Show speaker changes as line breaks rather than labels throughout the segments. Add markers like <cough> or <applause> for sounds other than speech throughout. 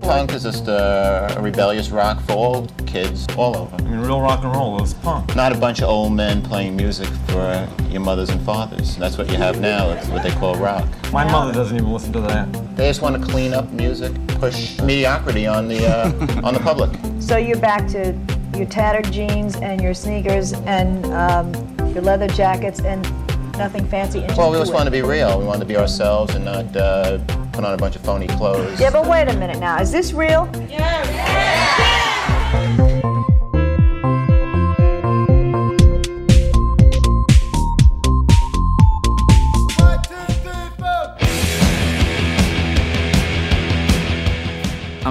Punk is just a, a rebellious rock for all kids, all over.
I mean, real rock and roll is punk.
Not a bunch of old men playing music for your mothers and fathers. That's what you have now. It's what they call rock.
My mother doesn't even listen to that.
They just want to clean up music, push mediocrity on the uh, on the public.
So you're back to your tattered jeans and your sneakers and um, your leather jackets and nothing fancy. And
Well, we
just
just want to be real. We want to be ourselves and not uh, put on a bunch of phony clothes.
Yeah, but wait a minute now. Is this real?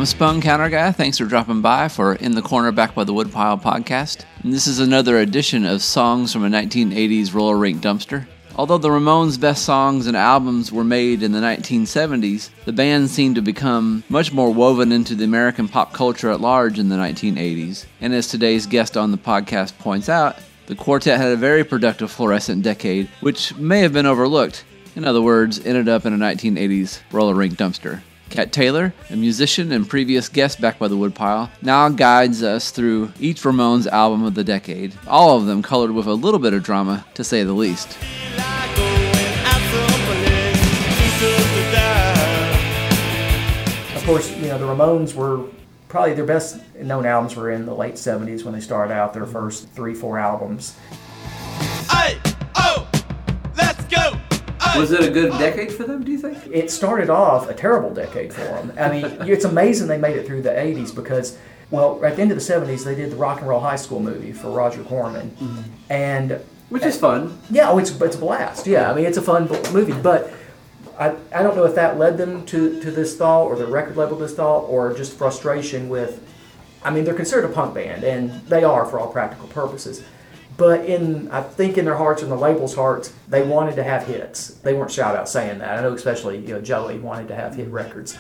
I'm Spun Counter Guy. Thanks for dropping by for In the Corner Back by the Woodpile podcast. And this is another edition of Songs from a 1980s roller rink dumpster. Although the Ramones' best songs and albums were made in the 1970s, the band seemed to become much more woven into the American pop culture at large in the 1980s. And as today's guest on the podcast points out, the quartet had a very productive fluorescent decade, which may have been overlooked. In other words, ended up in a 1980s roller rink dumpster. Cat Taylor, a musician and previous guest back by the Woodpile, now guides us through each Ramones album of the decade, all of them colored with a little bit of drama, to say the least.
Of course, you know, the Ramones were probably their best known albums were in the late 70s when they started out their first three, four albums.
Hey,
Was it a good decade for them, do you think?
It started off a terrible decade for them. I mean, <laughs> it's amazing they made it through the 80s because, well, at the end of the 70s, they did the Rock and Roll High School movie for Roger Corman. Mm-hmm. And
Which is fun.
Yeah, oh, it's it's a blast. Yeah, I mean it's a fun b- movie, but I, I don't know if that led them to, to this thought or the record label this thought or just frustration with. I mean, they're considered a punk band, and they are for all practical purposes. But in I think in their hearts and the label's hearts, they wanted to have hits. They weren't shout out saying that. I know especially you know Joey wanted to have hit records.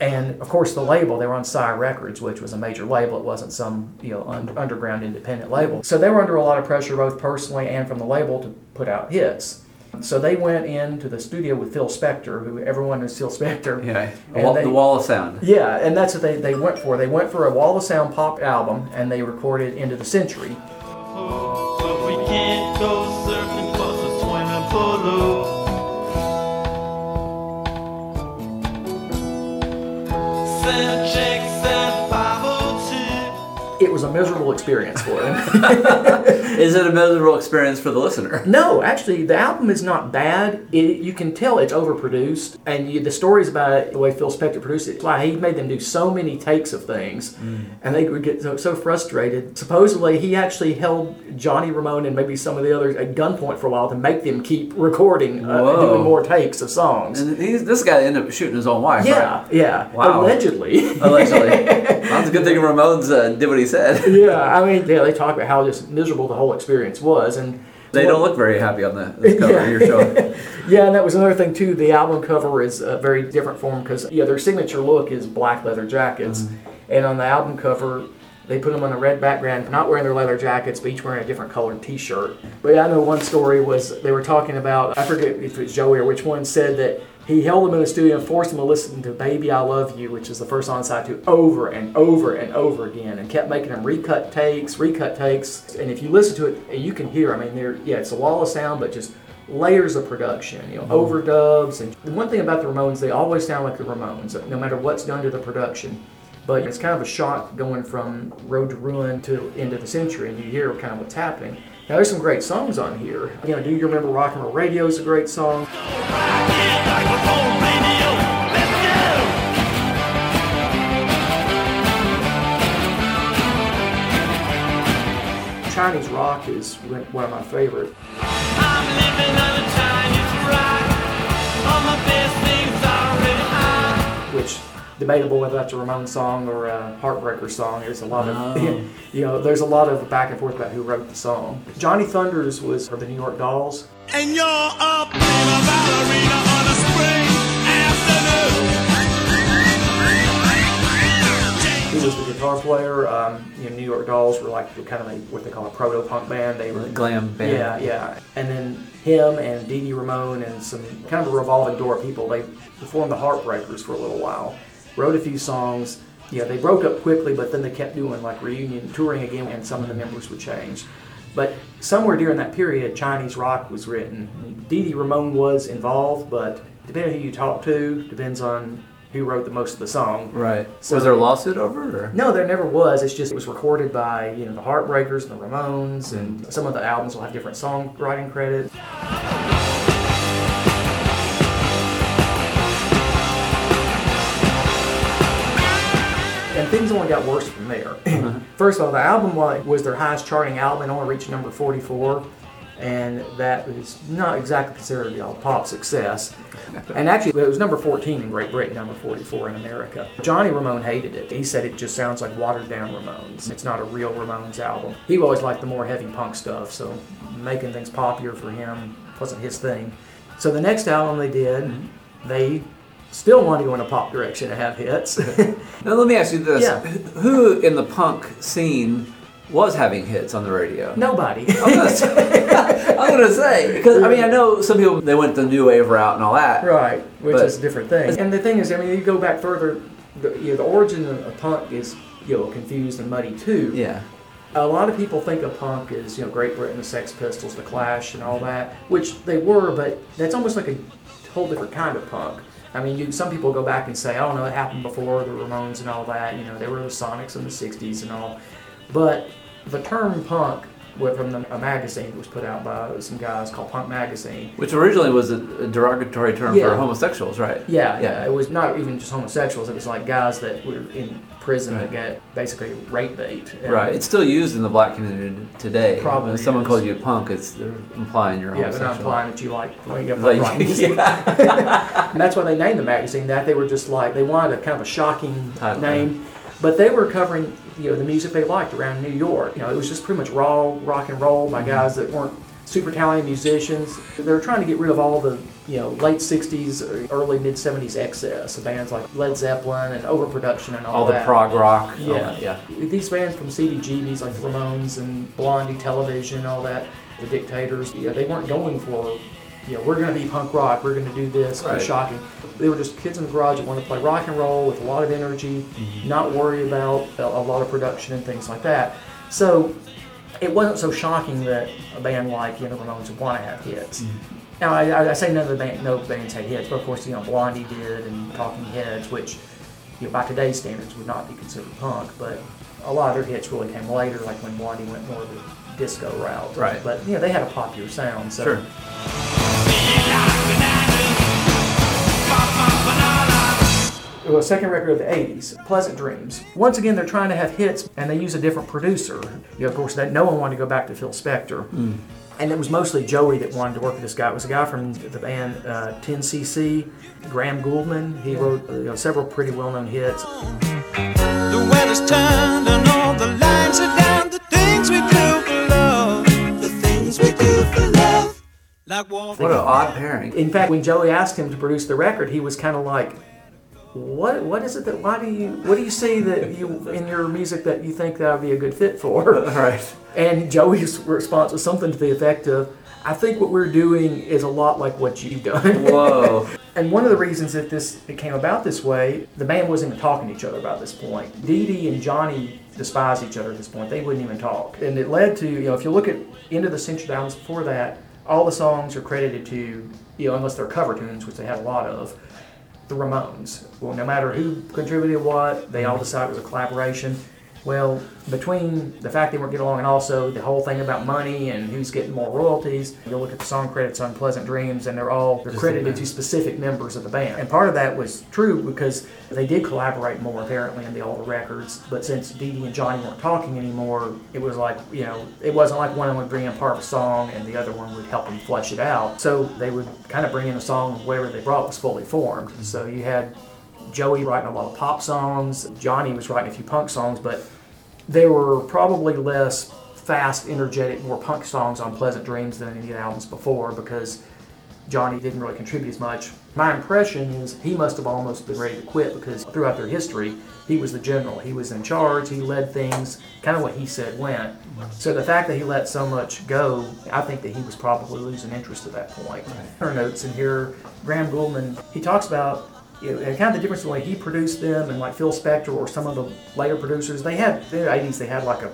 And of course, the label they were on Sire Records, which was a major label. It wasn't some you know un- underground independent label. So they were under a lot of pressure, both personally and from the label, to put out hits. So they went into the studio with Phil Spector, who everyone knows Phil Spector.
Yeah,
And they-
the Wall of Sound.
Yeah, and that's what they, they went for. They went for a Wall of Sound pop album, and they recorded End of the Century.
Can't go surfing 'cause the swimming pool low.
Was a miserable experience for him. <laughs>
Is it a miserable experience for the listener?
No, actually, the album is not bad. It, you can tell it's overproduced, and you, the stories about it, the way Phil Spector produced it, why he made them do so many takes of things, and they would get so, so frustrated. Supposedly, he actually held Johnny Ramone and maybe some of the others at gunpoint for a while to make them keep recording, uh,
Whoa.
doing more takes of songs.
And he's, this guy ended up shooting his own wife,
yeah, yeah,
Wow.
allegedly.
right? Allegedly. <laughs> That's a good thing Ramones uh, did what he said. <laughs>
yeah, I mean, yeah, they talk about how just miserable the whole experience was, and
They don't look very happy on the, the cover of your show.
Yeah, and that was another thing too. The album cover is a very different form because yeah, their signature look is black leather jackets, and on the album cover. They put them on a red background, not wearing their leather jackets, but each wearing a different colored T-shirt. But yeah, I know one story was they were talking about I forget if it was Joey or which one said that he held them in the studio and forced them to listen to "Baby I Love You," which is the first on side to, over and over and over again, and kept making them recut takes, recut takes. And if you listen to it, you can hear. I mean, there, yeah, it's a wall of sound, but just layers of production, you know, mm-hmm. overdubs. And the one thing about the Ramones, they always sound like the Ramones, no matter what's done to the production. But it's kind of a shock going from Road to Ruin to End of the Century, and you hear kind of what's happening. Now, there's some great songs on here. You know, Do You Remember Rock and Roll Radio is a great song.
Yeah, microphone radio. Let's go.
Chinese Rock is one of my favorite.
I'm living on a Chinese rock. All my best things already on.
which debatable whether that's a Ramon song or a Heartbreaker song. There's a lot of,
Oh. <laughs>
you know, there's a lot of back and forth about who wrote the song. Johnny Thunders was for the New York Dolls.
And you're up in a ballerina on a spring afternoon.
He was the guitar player. Um, you know, New York Dolls were like kind of a, what they call a proto punk band. They were
Glam band.
yeah, yeah. And then him and Dee Dee Ramone and some kind of a revolving door of people. They formed the Heartbreakers for a little while. Wrote a few songs. Yeah, they broke up quickly, but then they kept doing like reunion touring again, and some of the members would change. But somewhere during that period, Chinese rock was written. Dee Dee Ramone was involved, but depending on who you talk to, depends on who wrote the most of the song.
Right.
So-
was there a lawsuit over it?
No, there never was. It's just it was recorded by you know the Heartbreakers and the Ramones, and some of the albums will have different songwriting credits. Things only got worse from there. Uh-huh. First of all, the album was their highest charting album. It only reached number 44, and that was not exactly considered a pop success. <laughs> And actually, it was number 14 in Great Britain, number 44 in America. Johnny Ramone hated it. He said it just sounds like watered down Ramones. It's not a real Ramones album. He always liked the more heavy punk stuff, so making things popular for him wasn't his thing. So the next album they did, mm-hmm. they still want to go in a pop direction and have hits. <laughs>
Now let me ask you this:
Yeah.
Who in the punk scene was having hits on the radio?
Nobody.
I'm gonna say, I'm gonna say because I mean I know some people they went the new wave route and all that.
Right, which is a different thing. And the thing is, I mean, you go back further, the, you know, the origin of, of punk is, you know, confused and muddy too.
Yeah.
A lot of people think of punk as, you know, Great Britain, the Sex Pistols, the Clash, and all that, which they were, but that's almost like a whole different kind of punk. I mean, you, some people go back and say, oh no, it happened before the Ramones and all that. You know, they were the Sonics in the '60s and all. But the term punk, from the, a magazine that was put out by some guys called Punk Magazine,
Which originally was a, a derogatory term
Yeah.
for homosexuals, right?
Yeah, yeah. It was not even just homosexuals. It was like guys that were in prison that got basically rape bait.
Right. It's still used in the black community today.
Probably
When someone
is.
calls you a punk, it's implying you're
Yeah, they're not implying that you like when you get
Like,
rock music. <laughs>
yeah. <laughs>
And that's why they named the magazine that. They were just like they wanted a kind of a shocking
Title.
name, but they were covering you know the music they liked around New York. You know, it was just pretty much raw rock and roll by
Mm-hmm.
guys that weren't super talented musicians. They were trying to get rid of all the you know late '60s, or early mid '70s excess of bands like Led Zeppelin and overproduction and all, that.
all the prog rock.
Yeah.
that, yeah.
These bands from CBGBs like the Ramones and Blondie Television, and all that, the Dictators, yeah, they weren't going for, you know, we're going to be punk rock, we're going to do this,
Right.
shocking. They were just kids in the garage that wanted to play rock and roll with a lot of energy,
Mm-hmm.
not worry about a, a lot of production and things like that. So it wasn't so shocking that a band like, you know, the Ramones would want to have hits.
Mm-hmm.
Now, I, I- I say none of the band, no bands had hits, but of course, you know, Blondie did and Talking Heads, which, you know, by today's standards would not be considered punk, but a lot of their hits really came later, like when Blondie went more of the disco route.
Right.
But, you know, they had a popular sound, so.
Sure.
Well, a second record of the 80s, Pleasant Dreams. Once again, they're trying to have hits, and they use a different producer. You know, of course, that no one wanted to go back to Phil Spector. And it was mostly Joey that wanted to work with this guy. It was a guy from the band uh, 10cc, Graham Gouldman. He wrote you know, several pretty well-known hits.
The weather's turned and all the lines are down.
What an odd pairing.
In fact, when Joey asked him to produce the record, he was kind of like, "What? What is it that? Why do you? What do you see that you in your music that you think that would be a good fit for?" <laughs>
Right.
And Joey's response was something to the effect of, "I think what we're doing is a lot like what you've done."
Whoa. <laughs>
And one of the reasons that this it came about this way, the band wasn't even talking to each other about this point. Dee Dee and Johnny despised each other at this point. They wouldn't even talk. And it led to, you know, if you look at End of the Century albums before that, all the songs are credited to, you know, unless they're cover tunes, which they had a lot of, the Ramones. Well, no matter who contributed what, they all decided it was a collaboration. Well, between the fact they weren't getting along and also the whole thing about money and who's getting more royalties, you look at the song credits on Pleasant Dreams and they're all they're
Just
credited
the
to specific members of the band. And part of that was true because they did collaborate more apparently in the older records. But since Dee Dee and Johnny weren't talking anymore, it was like, you know, it wasn't like one would bring in part of a song and the other one would help them flesh it out. So they would kind of bring in a song whatever they brought was fully formed. Mm-hmm. So you had Joey writing a lot of pop songs, Johnny was writing a few punk songs, but they were probably less fast, energetic, more punk songs on Pleasant Dreams than any of the albums before because Johnny didn't really contribute as much. My impression is he must have almost been ready to quit because throughout their history, he was the general. He was in charge. He led things. Kind of what he said went. So the fact that he let so much go, I think that he was probably losing interest at that point. Her notes in here, Graham Gouldman, he talks about you know, and kind of the difference in the way he produced them and like Phil Spector or some of the later producers. They had in the 80s. They had like a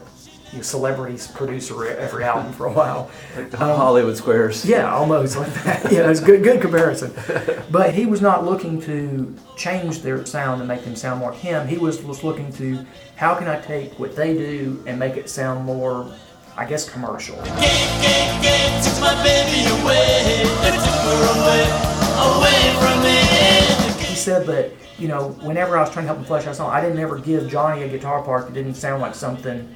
you know, celebrities producer every album for a while.
Like the um, Hollywood Squares.
Yeah, almost like that. Yeah, it's good, good comparison. But he was not looking to change their sound and make them sound more like him. He was, was looking to how can I take what they do and make it sound more, I guess, commercial.
Away. Took her away, away from me.
Said that you know whenever I was trying to help him flesh out song, I didn't ever give Johnny a guitar part that didn't sound like something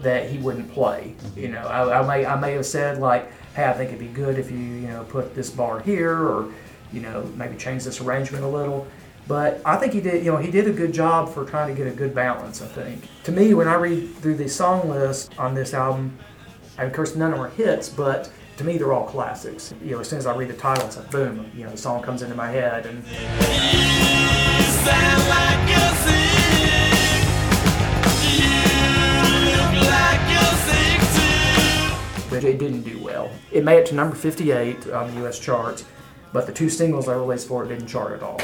that he wouldn't play. Mm-hmm. You know, I, I may I may have said like, hey, I think it'd be good if you you know put this bar here or you know maybe change this arrangement a little. But I think he did, you know, he did a good job for trying to get a good balance. I think. To me, when I read through the song list on this album, and of course none of them are hits, but to me they're all classics. You know, as soon as I read the title, it's like boom, you know, the song comes into my head, and but it didn't do well. It made it to number 58 on the U.S. charts, but the two singles I released for it didn't chart at all.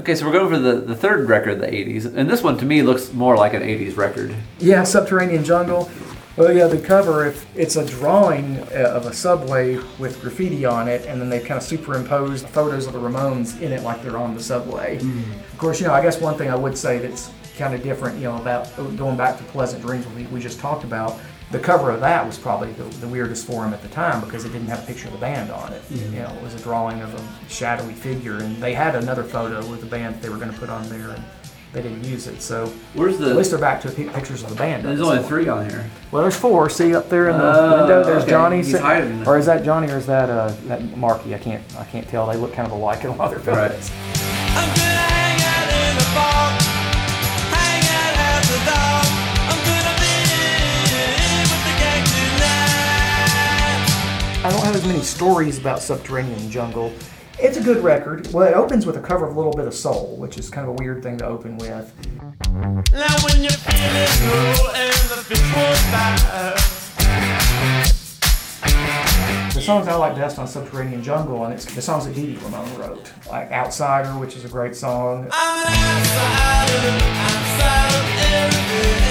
Okay, so we're going for the, the third record of the 80s. And this one to me looks more like an 80s record.
Yeah, Subterranean Jungle. Well, yeah, the cover, if it's a drawing uh, of a subway with graffiti on it, and then they've kind of superimposed photos of the Ramones in it like they're on the subway. Of course, you know, I guess one thing I would say that's kind of different, you know, about going back to Pleasant Dreams, we, we just talked about, the cover of that was probably the, the weirdest for him at the time because it didn't have a picture of the band on it. You know, it was a drawing of a shadowy figure, and they had another photo with the band that they were going to put on there, and they didn't use it. So
Where's
at least
the.
they're back to pictures of the band.
There's only three on here.
Well, there's four. See up there in the
Oh,
window. There's
okay.
Johnny.
He's
sit-
hiding.
Or is that Johnny or is that uh, that Marky? I can't I can't tell. They look kind of alike in a lot of their photos.
I'm
I don't have as many stories about Subterranean Jungle. It's a good record. Well, it opens with a cover of a little bit of soul, which is kind of a weird thing to open with.
Now when you're feeling low and the fish won't.
The songs I like best on Subterranean Jungle, and it's the songs that Dee Dee Ramone wrote, like Outsider, which is a great song.
I'm an outsider, outside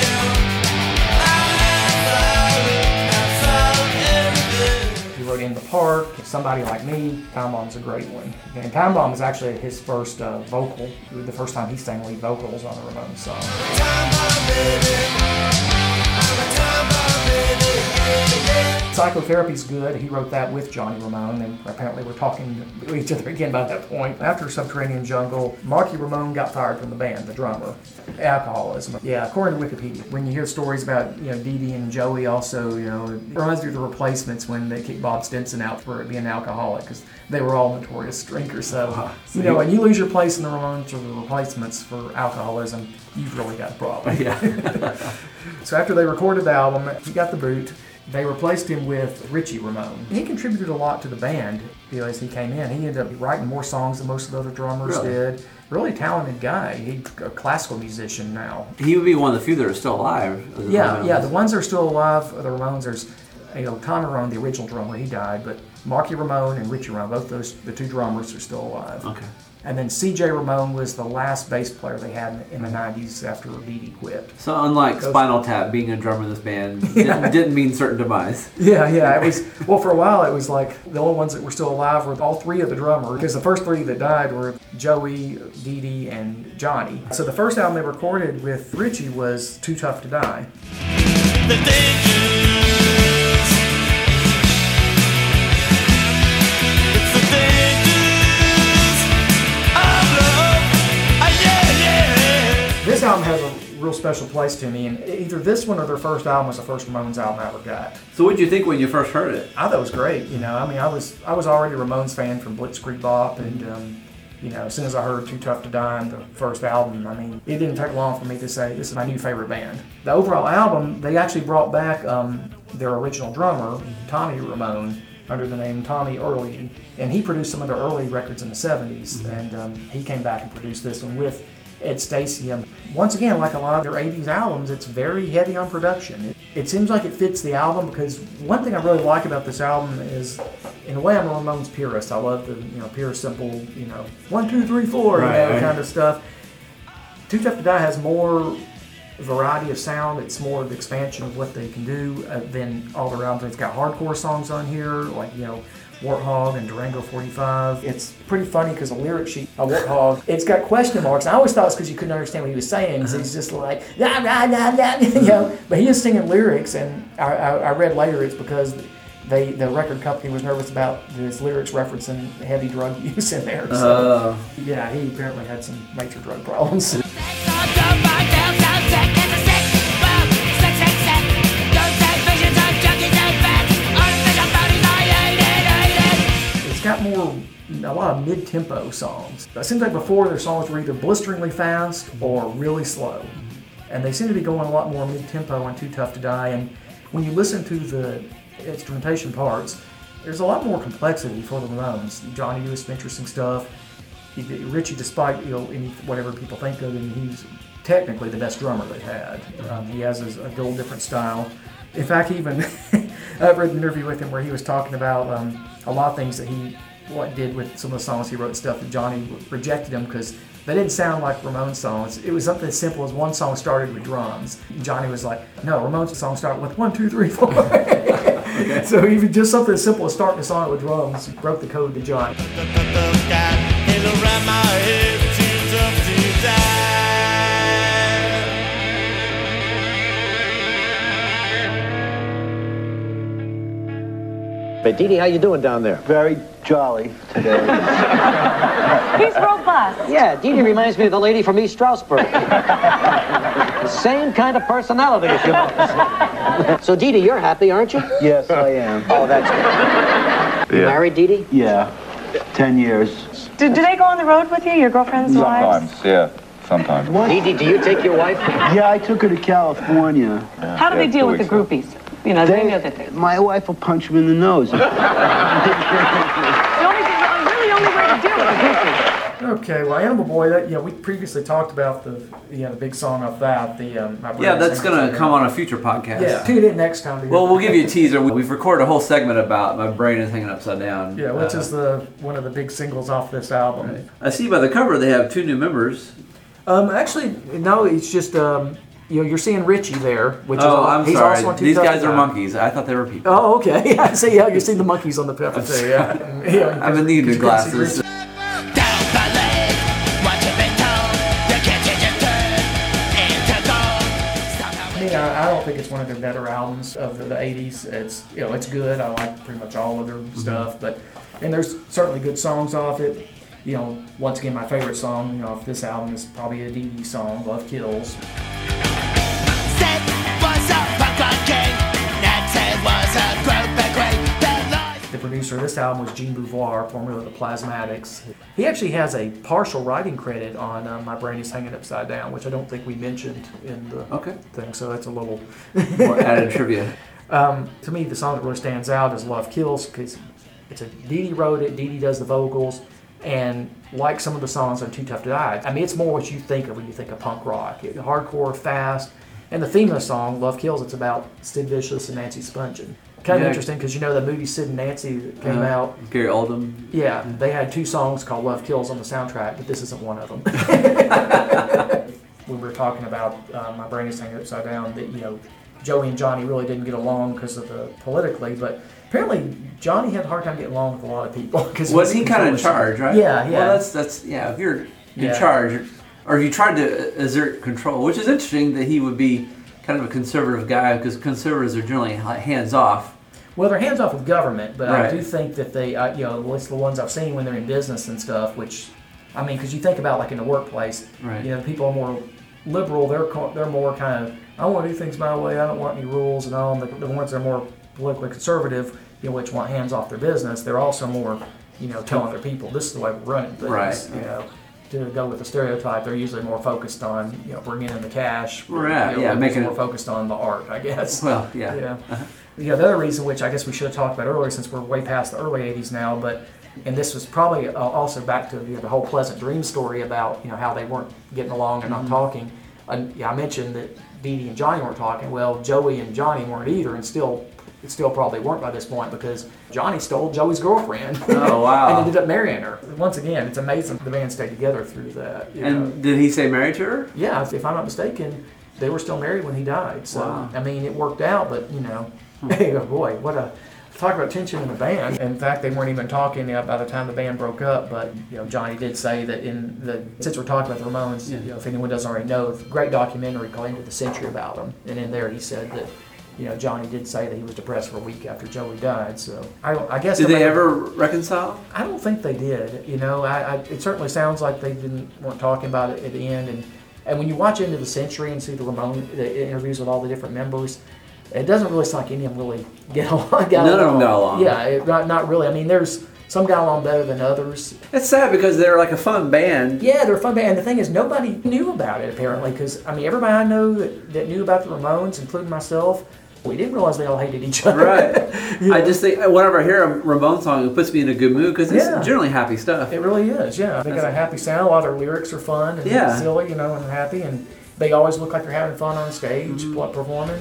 In the Park, Somebody Like Me. Time Bomb's a great one. And Time Bomb is actually his first uh, vocal, the first time he sang lead vocals on a Ramones song.
Time bomb, baby. I'm a time bomb, baby.
Psychotherapy's good. He wrote that with Johnny Ramone, and apparently we're talking to each other again by that point. After Subterranean Jungle, Marky Ramone got fired from the band, the drummer. Alcoholism. Yeah, according to Wikipedia, when you hear stories about you know Dee Dee and Joey, also you know it reminds me of the Replacements when they kicked Bob Stinson out for being an alcoholic because they were all notorious drinkers. So uh-huh. you know, when you lose your place in the Ramones or the Replacements for alcoholism, you've really got a problem.
Yeah. <laughs>
So after they recorded the album, he got the boot. They replaced him with Richie Ramone. He contributed a lot to the band you know, as he came in. He ended up writing more songs than most of the other drummers
Really?
did. Really talented guy. He's a classical musician now.
he would be one of the few that are still alive.
Yeah,
Ramones.
yeah. The ones that are still alive, the Ramones, there's you know Tommy Ramone, the original drummer, he died, but Marky Ramone and Richie Ramone, both those the two drummers are still alive.
Okay.
And then C.J. Ramone was the last bass player they had in the '90s after Dee Dee quit.
So unlike
Goes-
Spinal Tap, being a drummer in this band <laughs> didn't, didn't mean certain demise.
Yeah, yeah. It was well for a while. It was like the only ones that were still alive were all three of the drummers because the first three that died were Joey, Dee Dee, and Johnny. So the first album they recorded with Richie was "Too Tough to Die." Real special place to me, and either this one or their first album was the first Ramones album I ever got.
So what did you think when you first heard it?
I thought it was great. You know, I mean, I was I was already a Ramones fan from Blitzkrieg Bop, and um, You know, as soon as I heard Too Tough to Die the first album, I mean, it didn't take long for me to say this is my new favorite band. The overall album, they actually brought back um, their original drummer, Tommy Ramone, under the name Tommy Erdelyi, and he produced some of their early records in the 70s, and um, he came back and produced this one with Ed Stasium. Once again, like a lot of their 80s albums, it's very heavy on production. It, it seems like it fits the album because one thing I really like about this album is, in a way, I'm a Ramones purist. I love the you know pure, simple, you know, one, two, three, four, you know,
right.
kind of stuff. Too Tough to Die has more variety of sound. It's more of the expansion of what they can do uh, than all their albums. It's got hardcore songs on here, like you know. Warthog and Durango 45. It's pretty funny because the lyric sheet of Warthog, it's got question marks. I always thought it's because you couldn't understand what he was saying. 'cause he's just like, nah, nah, nah, nah, you know. But he is singing lyrics, and I, I, I read later it's because they the record company was nervous about his lyrics referencing heavy drug <laughs> use in there. So, uh. yeah, he apparently had some major drug problems. <laughs> More, a lot of mid-tempo songs. It seems like before their songs were either blisteringly fast or really slow. And they seem to be going a lot more mid-tempo on Too Tough to Die. And when you listen to the instrumentation parts, there's a lot more complexity for the Ramones. Johnny some interesting stuff. Richie, despite you know whatever people think of him, he's technically the best drummer they had. Um, he has a whole different style. In fact, even <laughs> I've read an interview with him where he was talking about um, a lot of things that he what did with some of the songs he wrote stuff that Johnny rejected him because they didn't sound like Ramones songs. It was something as simple as one song started with drums. Johnny was like, "No, Ramones song started with one, two, three, four. <laughs> so even just something as simple as starting a song with drums broke the code to Johnny.
Hey, Dee Dee, how you doing down there?
Very jolly today. <laughs>
He's robust.
Yeah, Dee Dee reminds me of the lady from East Stroudsburg. <laughs> Same kind of personality, if you notice. <laughs> so, Dee Dee, you're happy, aren't you?
yes, I am.
Oh, that's good. You married, Dee Dee?
Yeah, ten years.
Do, do they go on the road with you, your girlfriend's wives?
Sometimes, yeah. Sometimes.
Dee Dee, do you take your wife?
Yeah, I took her to California.
How do they deal with the
weeks
groupies? You know, they know that they...
my wife will punch him in the nose. <laughs>
The only, the really only way to deal with the groupies.
Okay, well, Animal Boy, that, you know, we previously talked about the, you know, the big song off that, the, um, My
Yeah, that's going to come on a future podcast.
Yeah, tune in next time. to
Well, we'll give you a teaser. We- We've recorded a whole segment about my brain is hanging upside down.
Yeah, which
Uh,
is the one of the big singles off this album.
I see by the cover they have two new members.
Um, actually, no, it's just um, you know, you're seeing Richie there, which
oh,
is
I'm
he's
sorry.
also on Two
These guys are
Die.
monkeys. I thought they were people.
Oh, okay. <laughs> Yeah, see, yeah, you see the monkeys on the <laughs> pepper too. Yeah, <laughs> And, you
I've been needing
because
new
you couldn't see
glasses.
Richie. I I, I don't think it's one of their better albums of the, the 80s. It's you know, it's good. I like pretty much all of their
Mm-hmm.
stuff, but and there's certainly good songs off it. You know, once again, my favorite song, you know, off this album is probably a Dee Dee song, "Love Kills." The producer of this album was Jean Beauvoir, formerly of the Plasmatics. He actually has a partial writing credit on uh, My Brain is Hanging Upside Down, which I don't think we mentioned in the
Okay.
thing, so that's a little. <laughs>
More added trivia.
Um, to me, the song that really stands out is Love Kills because it's a Dee Dee wrote it, Dee Dee does the vocals, and like some of the songs on Too Tough to Die, I mean, it's more what you think of when you think of punk rock. It, hardcore, fast. And the theme of the song, Love Kills, it's about Sid Vicious and Nancy Spungen. Kind of
Yeah.
interesting because you know the movie Sid and Nancy that came
Uh,
out.
Gary Oldman.
Yeah, they had two songs called Love Kills on the soundtrack, but this isn't one of them. <laughs> when we were talking about uh, My Brain is Hanging Upside Down, that, you know, Joey and Johnny really didn't get along because of the politically, but apparently Johnny had a hard time getting along with a lot of people. <laughs> Cause
Was he kind of in charge, right?
Yeah, yeah.
Well, that's that's yeah. If you're in
Yeah.
charge, or if you tried to exert control, which is interesting that he would be kind of a conservative guy because conservatives are generally hands off.
Well, they're hands off with government, but I do think that they, uh, you know, at least the ones I've seen when they're in business and stuff, which, I mean, because you think about like in the workplace,
Right.
you know, people are more liberal. They're they're more kind of, I want to do things my way. I don't want any rules and all. And the, the ones that are more politically conservative, you know, which want hands off their business, they're also more you know, telling their people this is the way we're running things.
Right.
You know, to go with the stereotype, they're usually more focused on you know bringing in the cash.
Right,
You know,
yeah, making
more
it-
focused on the art, I guess. <laughs>
Well, yeah.
Yeah. Yeah, the other reason, which I guess we should have talked about earlier, since we're way past the early '80s now, but and this was probably uh, also back to you know, the whole Pleasant Dream story about you know how they weren't getting along and not
Mm-hmm.
talking. And yeah, I mentioned that Dee Dee and Johnny weren't talking. Well, Joey and Johnny weren't either, and still. It still probably weren't by this point because Johnny stole Joey's girlfriend. <laughs>
Oh, wow. <laughs>
and ended up marrying her. Once again, it's amazing the band stayed together through that. you know.
And did he say married to her?
Yeah, if, if I'm not mistaken, they were still married when he died. So
Wow. Hmm.
I mean, it worked out. But you know, <laughs> hey, oh boy, what a talk about tension in the band. In fact, they weren't even talking uh, by the time the band broke up. But you know, Johnny did say that in the since we're talking about the Ramones, you know, if anyone doesn't already know, great documentary called End of the Century about them, and in there he said that. You know, Johnny did say that he was depressed for a week after Joey died. So I, I guess
Did they ever reconcile?
I don't think they did. You know, I, I, it certainly sounds like they didn't weren't talking about it at the end. And and when you watch end of the century and see the Ramon the interviews with all the different members, it doesn't really sound like any of them really <laughs> get along. Got
None of them got along.
Yeah, it, not not really. I mean, there's some got along better than others.
It's sad because they're like a fun band.
Yeah, they're a fun band. And the thing is, nobody knew about it apparently. Because I mean, everybody I know that, that knew about the Ramones, including myself, we didn't realize they all hated each other.
Right. <laughs> I just think whenever I hear a Ramon song, it puts me in a good mood because it's
Yeah.
generally happy stuff.
It really is, yeah. They got a happy sound. A lot of their lyrics are fun and
Yeah.
silly, you know, and happy. And they always look like they're having fun on stage,
Mm-hmm.
performing.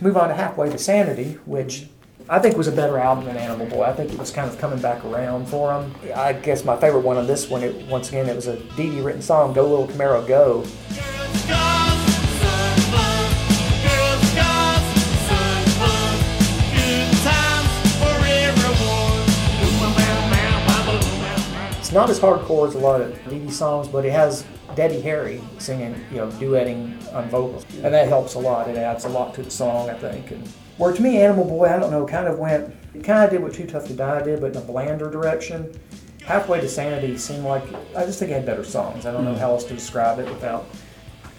Move on to Halfway to Sanity, which I think was a better album than Animal Boy. I think it was kind of coming back around for them. I guess my favorite one on this one, it, once again, it was a Dee Dee written song, Go Little Camaro Go. It's not as hardcore as a lot of Dee Dee songs, but it has Debbie Harry singing, you know, duetting on vocals, and that helps a lot. It adds a lot to the song, I think. And where to me, Animal Boy, I don't know, kind of went, it kind of did what Too Tough to Die did, but in a blander direction. Halfway to Sanity seemed like I just think it had better songs. I don't know hmm. how else to describe it without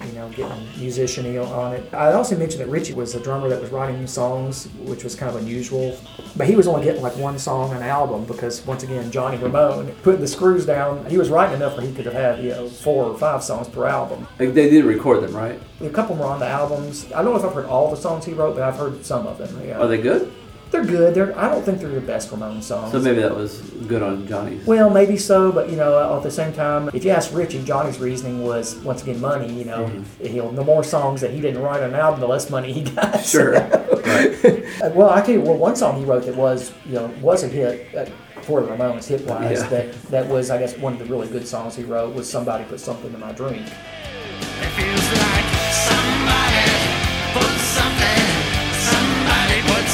you know, getting musician-y on it. I also mentioned that Richie was a drummer that was writing new songs, which was kind of unusual. But he was only getting like one song an album because, once again, Johnny Ramone putting the screws down. He was writing enough where he could have had, you know, four or five songs per album.
They did record them, right?
A couple were on the albums. I don't know if I've heard all the songs he wrote, but I've heard some of them. Yeah,
Are they good?
They're good. They're I don't think they're the best Ramone songs.
So maybe that was good on Johnny's.
Well, maybe so, but you know, at the same time, if you ask Richie, Johnny's reasoning was once again money. You know, you know, the more songs that he didn't write on an album, the less money he got. <laughs>
Sure. <laughs> right.
Well, I tell you, well, one song he wrote that was, you know, was a hit uh, for the Ramones, hit wise.
Yeah.
That that was, I guess, one of the really good songs he wrote was "Somebody Put Something in My Drink."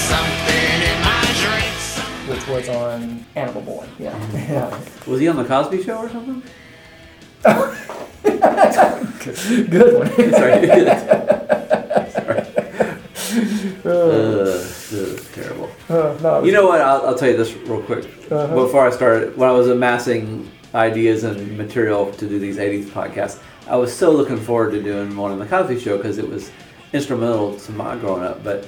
It
was on Animal Boy. Yeah, yeah. <laughs>
Was he on the Cosby Show or something? <laughs>
good one. <laughs>
Sorry. Sorry. Uh, this is terrible.
Uh, no,
You know what? I'll, I'll tell you this real quick.
Uh-huh.
Before I started, when I was amassing ideas and material to do these 80s podcasts, I was so looking forward to doing one on the Cosby Show because it was instrumental to my growing up. But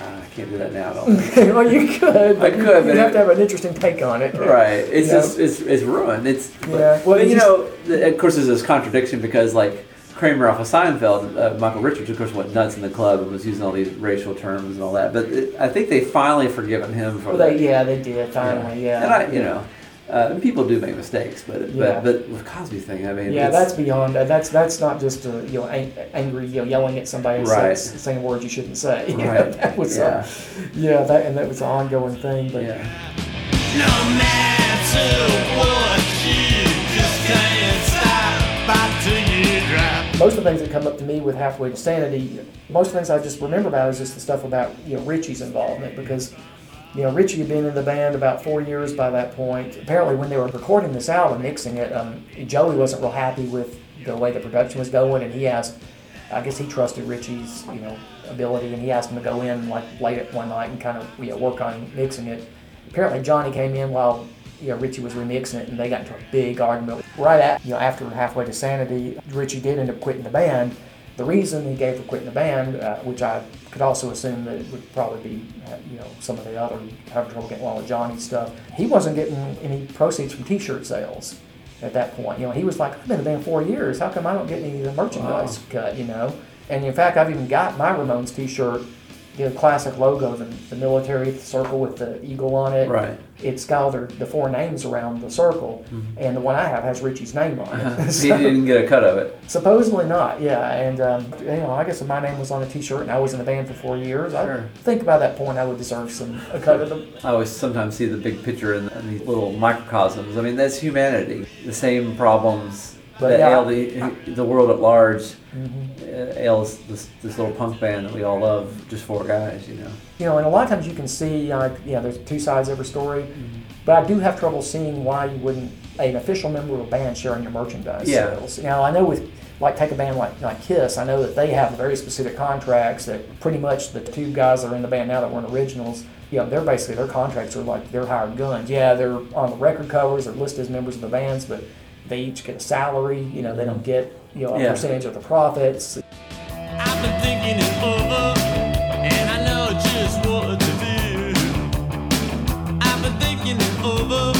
uh, I can't do that now. I don't think.
well, you could. But
I could,
You
but
would have
it-
to have an interesting take on it.
Right. It's
Yeah.
just it's it's ruined. It's
Yeah.
But,
Well, you
know, of course, there's this contradiction because like Kramer off of Seinfeld, uh, Michael Richards, of course, went nuts in the club and was using all these racial terms and all that. But it, I think they finally forgiven him for
Well,
that.
they, yeah, they did finally. Yeah.
And I, you know, uh, and people do make mistakes, but
Yeah.
but but with Cosby thing, I mean,
Yeah, that's beyond. that. That's that's not just uh, you know ang- angry, you know, yelling at somebody
Right.
saying, saying words you shouldn't say. <laughs> You know,
Right.
that was
Yeah.
uh, yeah, that and that was an ongoing thing. But
yeah.
No matter what you just can't stop back you drop.
most of the things that come up to me with halfway to sanity, most of the things I just remember about is just the stuff about you know Richie's involvement because you know Richie had been in the band about four years by that point. Apparently, when they were recording this album, mixing it, um, Joey wasn't real happy with the way the production was going, and he asked. I guess he trusted Richie's, you know, ability, and he asked him to go in like late at one night and kind of you know work on mixing it. Apparently, Johnny came in while you know, Richie was remixing it, and they got into a big argument. Right at, you know, after halfway to Sanity, Richie did end up quitting the band. The reason he gave for quitting the band, uh, which I could also assume that it would probably be, uh, you know, some of the other having trouble getting along with Johnny stuff. He wasn't getting any proceeds from T-shirt sales at that point. You know, he was like, I've been in the band four years. How come I don't get any of the merchandise cut? You know, and in fact, I've even got my Ramones T-shirt the classic logo, the, the military circle with the eagle on it.
Right.
It's got all the, the four names around the circle, and the one I have has Richie's name on it. <laughs>
Mm-hmm. he didn't get a cut of it.
Supposedly not, yeah. And um, you know, I guess if my name was on a T-shirt and I was in the band for four years,
Sure.
I think by that point I would deserve some a cut of them. <laughs>
I always sometimes see the big picture in, in these little microcosms. I mean, that's humanity. The same problems
But
that
yeah.
ail the, the world at large
Mhm.
Uh, this, this little punk band that we all love, just four guys, you know.
You know, and a lot of times you can see, like, know, there's two sides to every story.
Mm-hmm.
But I do have trouble seeing why you wouldn't an official member of a band sharing your merchandise
Yeah.
sales. Now I know with like take a band like like Kiss, I know that they have very specific contracts that pretty much the two guys that are in the band now that weren't originals. You know, they're basically their contracts are like they're hired guns. Yeah, they're on the record covers, they're listed as members of the bands, but they each get a salary. You know, they don't get you know a
Yeah.
percentage of the profits.
I've been thinking it over, and I know just what to do. I've been thinking it over,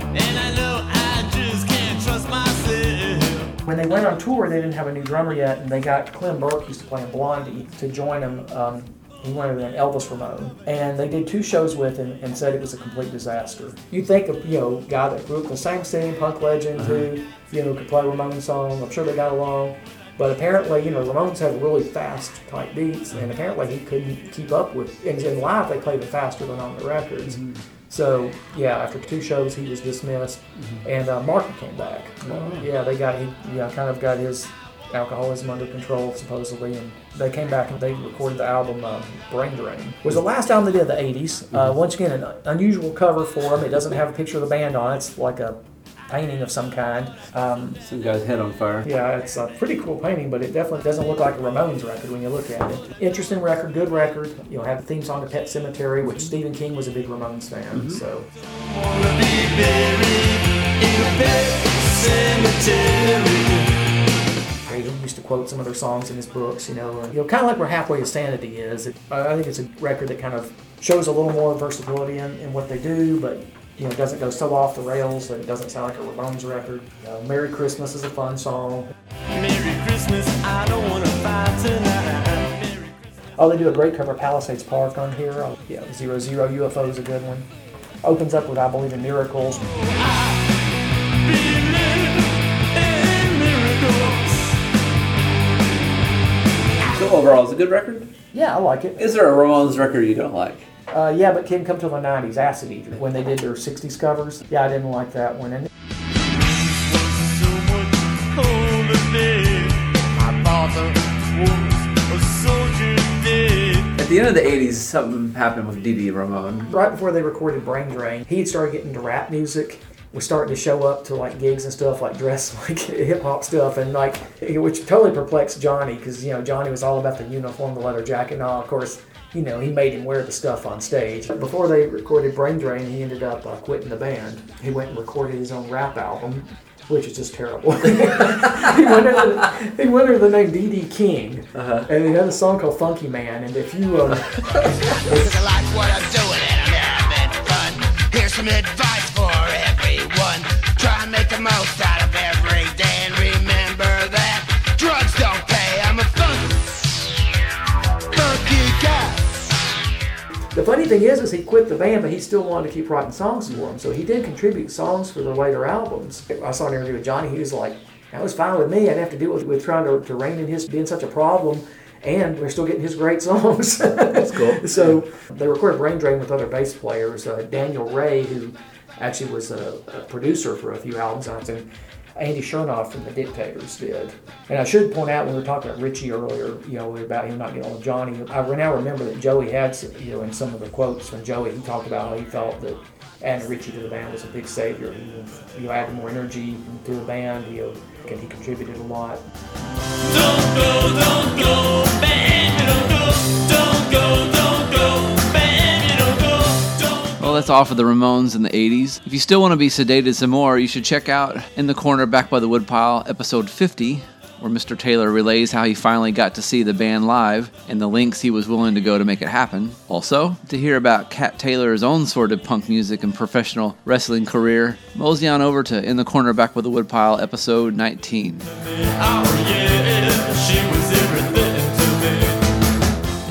and I know I just can't trust myself.
When they went on tour, they didn't have a new drummer yet, and they got Clem Burke, used to play in Blondie, to join them. Um, he wanted an Elvis Ramone, and they did two shows with him and said it was a complete disaster. You'd think of you know guy that grew up in the same city, punk legend, uh-huh. who you know could play Ramone song. I'm sure they got along, but apparently you know Ramones had really fast type beats, and apparently he couldn't keep up with. And in live, they played it faster than on the records. Mm-hmm. So yeah, after two shows, he was dismissed, mm-hmm. and uh, Marky came back. Oh, yeah, they got he yeah kind of got his alcoholism under control supposedly, and they came back and they recorded the album um, Brain Drain. It was the last album they did in the '80s. Uh, once again, an unusual cover for them. It doesn't have a picture of the band on it. It's like a painting of some kind. Um,
Some guy's head on fire.
yeah, it's a pretty cool painting, but it definitely doesn't look like a Ramones record when you look at it. Interesting record, good record. You know, have the theme song to Pet Sematary, which Stephen King was a big Ramones fan. So
Wanna be buried in a pet cemetery.
Used to quote some of their songs in his books. You know, and, you know, kind of like where Halfway to Sanity is. It, I I think it's a record that kind of shows a little more versatility in, in what they do, but. You know, doesn't go so off the rails that it doesn't sound like a Ramones record. You know, Merry Christmas is a fun song.
Merry Christmas, I don't wanna fight tonight.
Oh, they do a great cover of Palisades Park on here. Oh, yeah, Zero Zero UFO is a good one. Opens up with I Believe in Miracles.
Oh,
in overall, it's a good record.
Yeah, I like it.
Is there a Ramones record you don't like?
Uh, yeah, but Kid Come to the 90s, Acid Eater, when they did their 60s covers. Yeah, I didn't like that one. And
So much colder day. My father was a soldier dead.
At the end of the 80s, something happened with Dee Dee Ramone.
right before they recorded Brain Drain, he had started getting into rap music. Was starting to show up to like gigs and stuff, like dress <laughs> like hip hop stuff, and like which totally perplexed Johnny because you know Johnny was all about the uniform, the leather jacket, and all. Of course, you know he made him wear the stuff on stage. Before they recorded Brain Drain, he ended up uh, quitting the band. He went and recorded his own rap album, which is just terrible. <laughs> he, went under the, he went under the name Dee Dee King, and he had a song called Funky Man. And if you um,
Cause I like what I'm doing and I'm having fun. Here's some advice
funny thing is, is he quit the band, but he still wanted to keep writing songs for them. So he did contribute songs for the later albums. I saw an interview with Johnny. He was like, "That was fine with me. I'd have to deal with, with trying to, to rein in his being such a problem." And we're still getting his great <laughs> songs. That's
cool.
so they recorded Brain Drain with other bass players. Uh, Daniel Rey, who actually was a, a producer for a few albums, I think. Andy Shernoff from the Dictators did. And I should point out when we were talking about Richie earlier, you know, about him not getting on Johnny. I now remember that Joey had, you know, in some of the quotes from Joey, he talked about how he felt that adding Richie to the band was a big savior. He, you know, added more energy to the band. You know, and he contributed a lot.
Don't go, don't go, baby,
all for the Ramones in the 80s. If you still want to be sedated some more, you should check out In the Corner Back by the Woodpile, episode 50, where Mr. Taylor relays how he finally got to see the band live and the lengths he was willing to go to make it happen. Also, to hear about Cat Taylor's own sort of punk music and professional wrestling career, mosey on over to In the Corner Back by the Woodpile, episode 19.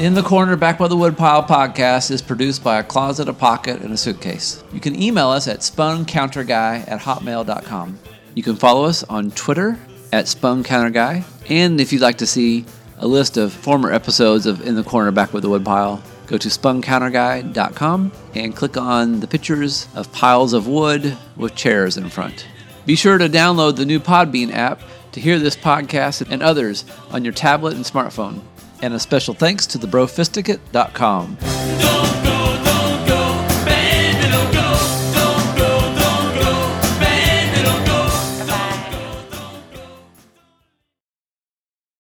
In the Corner Back by the Woodpile podcast is produced by a closet, a pocket, and a suitcase. You can email us at spuncounterguy at hotmail.com. You can follow us on Twitter at spuncounterguy. And if you'd like to see a list of former episodes of In the Corner Back by the Woodpile, go to spuncounterguy.com and click on the pictures of piles of wood with chairs in front. Be sure to download the new Podbean app to hear this podcast and others on your tablet and smartphone. And a special thanks to thebrofisticate.com.
Don't